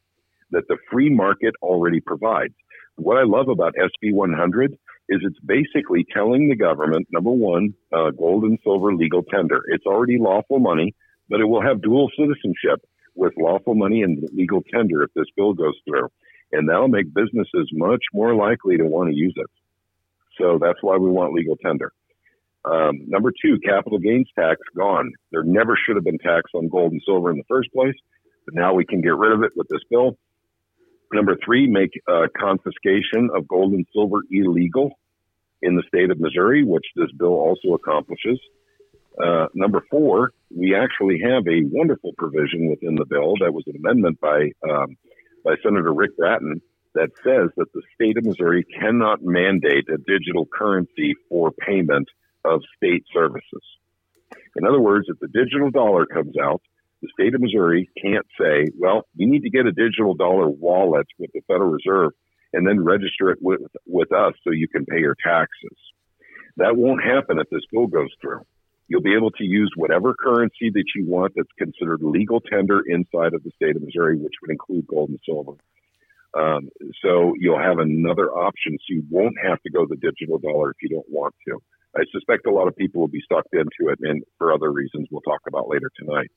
that the free market already provides. What I love about SB 100 is it's basically telling the government, number one, uh, gold and silver legal tender. It's already lawful money, but it will have dual citizenship with lawful money and legal tender if this bill goes through. And that'll make businesses much more likely to want to use it. So that's why we want legal tender. Um, number two, capital gains tax gone. There never should have been tax on gold and silver in the first place, but now we can get rid of it with this bill. Number three, make uh, confiscation of gold and silver illegal in the state of Missouri, which this bill also accomplishes. Uh, number four, we actually have a wonderful provision within the bill that was an amendment by um, by Senator Rick Brattin that says that the state of Missouri cannot mandate a digital currency for payment of state services. In other words, if the digital dollar comes out, the state of Missouri can't say, well, you need to get a digital dollar wallet with the Federal Reserve and then register it with, with us so you can pay your taxes. That won't happen if this bill goes through. You'll be able to use whatever currency that you want that's considered legal tender inside of the state of Missouri, which would include gold and silver. Um, so you'll have another option. So you won't have to go the digital dollar if you don't want to. I suspect a lot of people will be sucked into it, and for other reasons we'll talk about later tonight.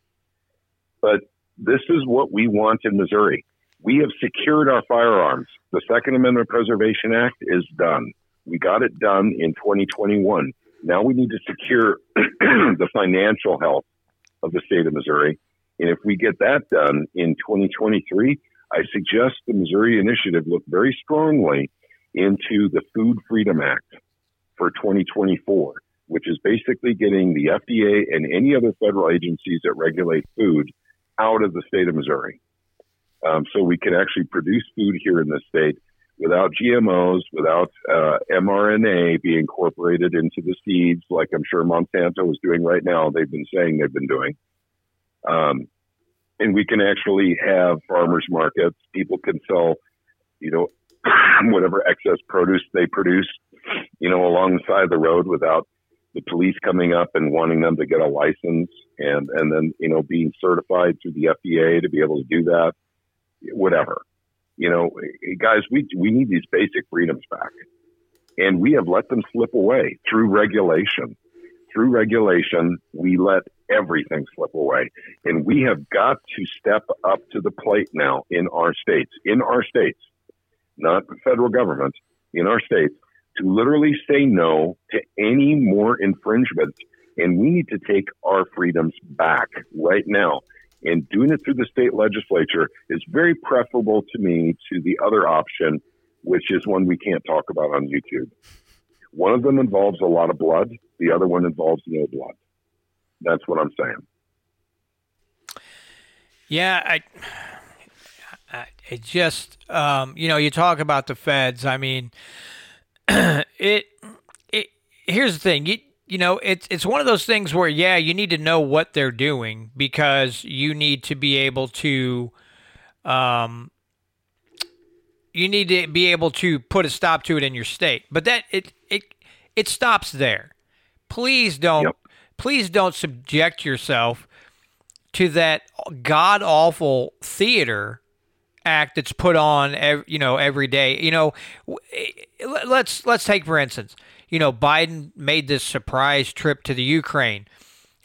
But this is what we want in Missouri. We have secured our firearms. The Second Amendment Preservation Act is done. We got it done in 2021. Now we need to secure the financial health of the state of Missouri. And if we get that done in 2023, I suggest the Missouri Initiative look very strongly into the Food Freedom Act for 2024, which is basically getting the FDA and any other federal agencies that regulate food out of the state of Missouri. Um, so we can actually produce food here in the state without GMOs, without uh, mRNA being incorporated into the seeds, like I'm sure Monsanto is doing right now. They've been saying they've been doing. Um, and we can actually have farmers markets. People can sell, you know, whatever excess produce they produce, you know, along the side the road without the police coming up and wanting them to get a license and, and then, you know, being certified through the FDA to be able to do that, whatever. You know, eh, guys, we, we need these basic freedoms back. And we have let them slip away through regulation. Through regulation, we let everything slip away. And we have got to step up to the plate now in our states, in our states, not the federal government, in our states, to literally say no to any more infringements. And we need to take our freedoms back right now. And doing it through the state legislature is very preferable to me to the other option, which is one we can't talk about on YouTube. One of them involves a lot of blood. The other one involves no blood. That's what I'm saying. Yeah, I, I it just, um, you know, you talk about the feds. I mean, it, it. Here's the thing. You, you know, it's it's one of those things where yeah, you need to know what they're doing because you need to be able to, um, you need to be able to put a stop to it in your state. But that it it it stops there. Please don't yep. please don't subject yourself to that god awful theater act that's put on every, you know every day. You know, let's let's take for instance you know, Biden made this surprise trip to the Ukraine.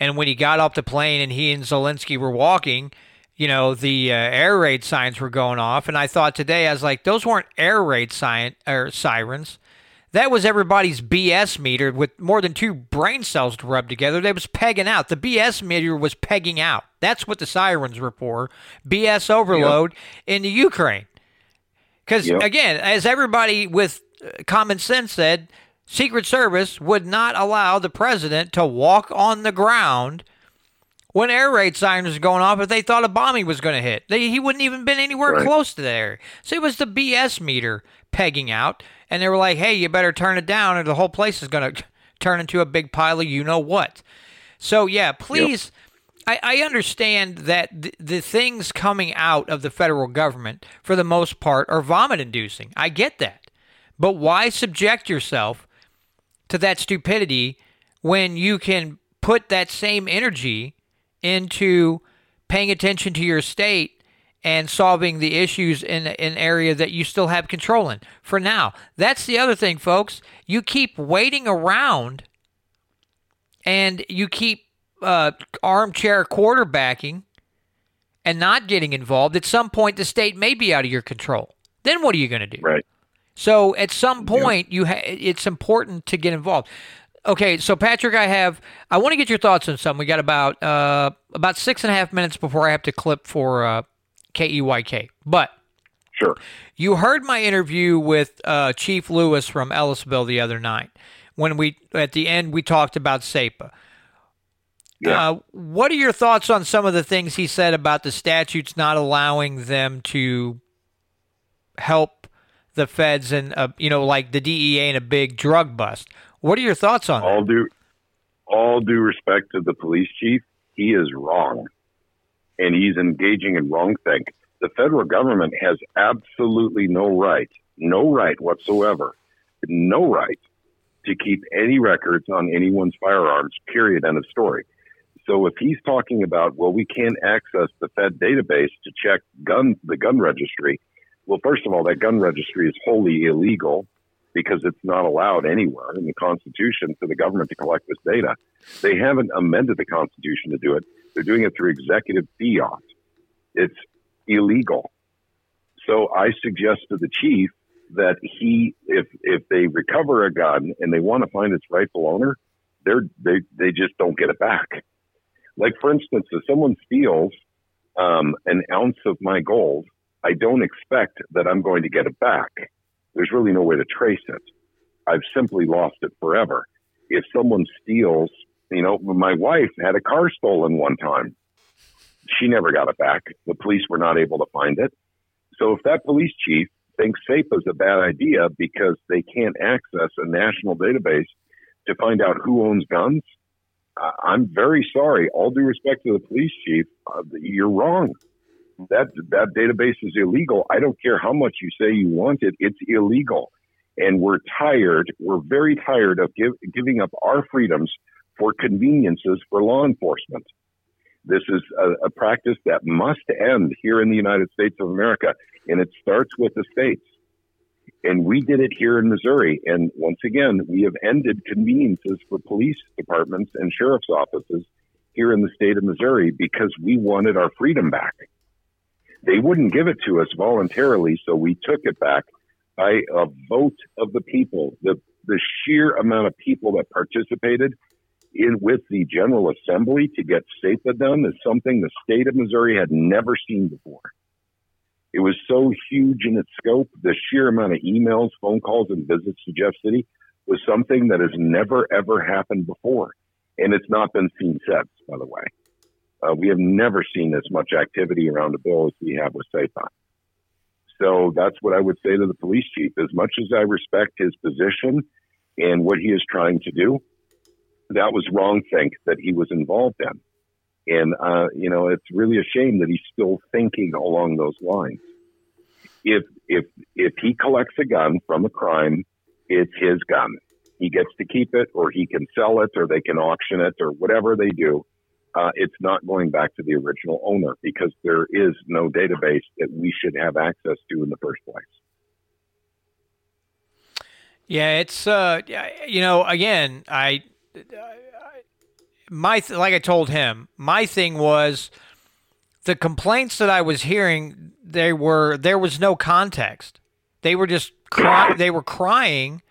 And when he got off the plane and he and Zelensky were walking, you know, the uh, air raid signs were going off. And I thought today, I was like, those weren't air raid sign or sirens. That was everybody's BS meter with more than two brain cells to rub together. That was pegging out. The BS meter was pegging out. That's what the sirens were for. BS overload yep. in the Ukraine. Because, yep. again, as everybody with uh, common sense said, Secret Service would not allow the president to walk on the ground when air raid sirens were going off if they thought a bombing was going to hit. They, he wouldn't even been anywhere right. close to there. So it was the BS meter pegging out and they were like, "Hey, you better turn it down, or the whole place is going to turn into a big pile of you know what." So yeah, please. Yep. I, I understand that the, the things coming out of the federal government, for the most part, are vomit inducing. I get that. But why subject yourself to that stupidity when you can put that same energy into paying attention to your state and solving the issues in an area that you still have control in for now. That's the other thing, folks. You keep waiting around and you keep uh, armchair quarterbacking and not getting involved. At some point, the state may be out of your control. Then what are you going to do? Right. So at some point, you ha- it's important to get involved. Okay, so Patrick, I have I want to get your thoughts on something. We got about uh, about six and a half minutes before I have to clip for uh, K E Y K. But sure, you heard my interview with uh, Chief Lewis from Ellisville the other night when we at the end we talked about SAPA. Yeah. Uh, what are your thoughts on some of the things he said about the statutes not allowing them to help the feds and uh, you know like the DEA in a big drug bust? What are your thoughts on all that? due all due respect to the police chief, he is wrong and he's engaging in wrongthink. The federal government has absolutely no right, no right whatsoever, no right to keep any records on anyone's firearms, period, end of story. So if he's talking about, well, we can't access the Fed database to check gun, the gun registry. Well, first of all, that gun registry is wholly illegal because it's not allowed anywhere in the Constitution for the government to collect this data. They haven't amended the Constitution to do it. They're doing it through executive fiat. It's illegal. So I suggest to the chief that he, if if they recover a gun and they want to find its rightful owner, they're they they just don't get it back. Like for instance, if someone steals um, an ounce of my gold, I don't expect that I'm going to get it back. There's really no way to trace it. I've simply lost it forever. If someone steals you know, my wife had a car stolen one time. She never got it back. The police were not able to find it. So if that police chief thinks SAPA is a bad idea because they can't access a national database to find out who owns guns, I'm very sorry. All due respect to the police chief, uh, you're wrong. That that database is illegal. I don't care how much you say you want it; it's illegal. And we're tired. We're very tired of give, giving up our freedoms for conveniences for law enforcement. This is a, a, practice that must end here in the United States of America, and it starts with the states. And we did it here in Missouri. And once again, we have ended conveniences for police departments and sheriff's offices here in the state of Missouri because we wanted our freedom back. They wouldn't give it to us voluntarily, so we took it back by a vote of the people. The, the sheer amount of people that participated in with the General Assembly to get SAPA done is something the state of Missouri had never seen before. It was so huge in its scope. The sheer amount of emails, phone calls, and visits to Jeff City was something that has never, ever happened before. And it's not been seen since, by the way. Uh, we have never seen as much activity around a bill as we have with SAPA. So that's what I would say to the police chief. As much as I respect his position and what he is trying to do, that was wrong think that he was involved in. And, uh, you know, it's really a shame that he's still thinking along those lines. If, if, if he collects a gun from a crime, it's his gun. He gets to keep it or he can sell it or they can auction it or whatever they do. Uh, it's not going back to the original owner because there is no database that we should have access to in the first place. Yeah, it's uh, you know, again, I my th- like I told him, my thing was the complaints that I was hearing. They were there was no context. They were just crying. they were crying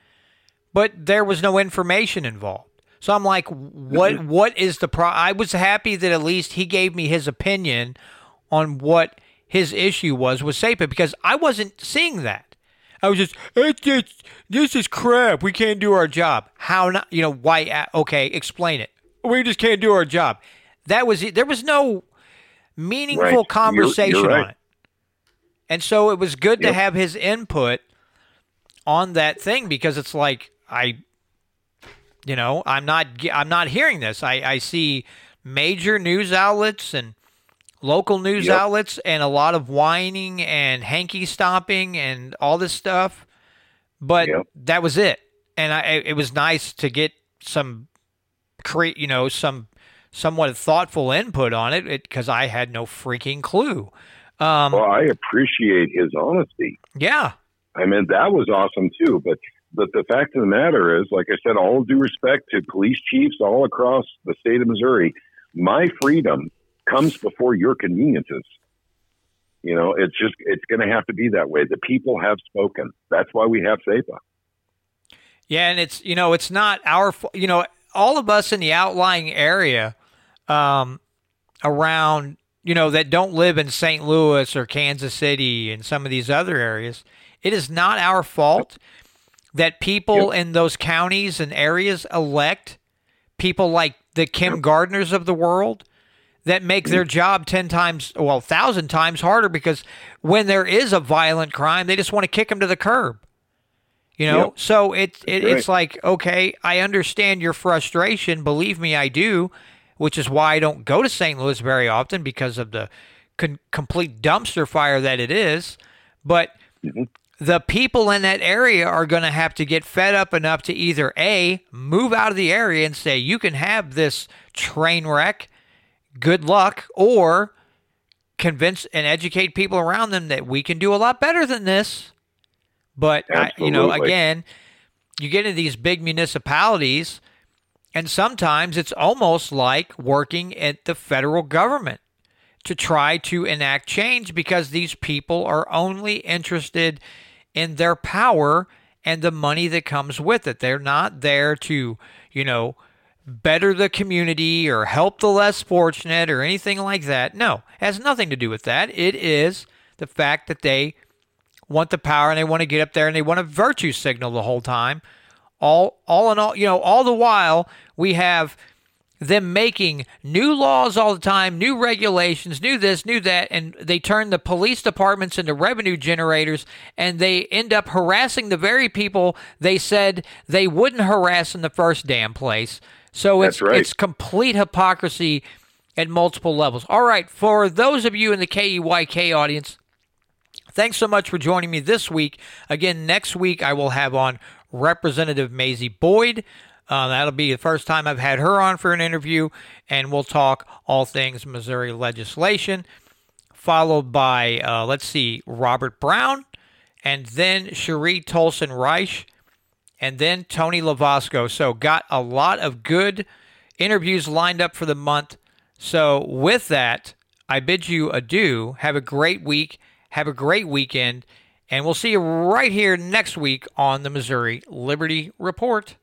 but there was no information involved. So I'm like, what? What is the pro? I was happy that at least he gave me his opinion on what his issue was with SAPA because I wasn't seeing that. I was just, it's just this is crap. We can't do our job. How not? You know why? uh, Okay, explain it. We just can't do our job. That was it. There was no meaningful Right. You're- you're conversation right. on it. And so it was good to have his input on that thing because it's like I you know, I'm not I'm not hearing this. I I see major news outlets and local news Yep. outlets and a lot of whining and hanky stomping and all this stuff. But that was it. And I it was nice to get some create, you know, some somewhat thoughtful input on it because I had no freaking clue. Um, well, I appreciate his honesty. yeah. I mean, that was awesome too. But but the fact of the matter is, like I said, all due respect to police chiefs all across the state of Missouri, my freedom comes before your conveniences. You know, it's just it's going to have to be that way. The people have spoken. That's why we have SAPA. Yeah, and it's you know it's not our you know all of us in the outlying area um, around you know that don't live in St. Louis or Kansas City and some of these other areas. It is not our fault that people in those counties and areas elect people like the Kim Gardners of the world that make their mm. job 10 times, well, 1,000 times harder because when there is a violent crime, they just want to kick them to the curb. You know, Yep. so it, it That's it's like okay, I understand your frustration. Believe me, I do. Which is why I don't go to St. Louis very often because of the con- complete dumpster fire that it is. But mm-hmm. The people in that area are going to have to get fed up enough to either a move out of the area and say you can have this train wreck, good luck, or convince and educate people around them that we can do a lot better than this. But I, you know, again, you get into these big municipalities, and sometimes it's almost like working at the federal government to try to enact change because these people are only interested in their power and the money that comes with it. They're not there to, you know, better the community or help the less fortunate or anything like that. No, has nothing to do with that. It is the fact that they want the power and they want to get up there and they want to virtue signal the whole time. All all in all, you know, all the while we have them making new laws all the time, new regulations, new this, new that, and they turn the police departments into revenue generators and they end up harassing the very people they said they wouldn't harass in the first damn place. So it's right. it's complete hypocrisy at multiple levels. All right, for those of you in the KEYK audience, Thanks so much for joining me this week. Again, next week I will have on Representative Mazzie Boyd. Uh, that'll be the first time I've had her on for an interview, and we'll talk all things Missouri legislation. Followed by, uh, let's see, Robert Brown, and then Cheri Toalson Reisch, and then Tony Lovasco. So, got a lot of good interviews lined up for the month. So, with that, I bid you adieu. Have a great week. Have a great weekend. And we'll see you right here next week on the Missouri Liberty Report.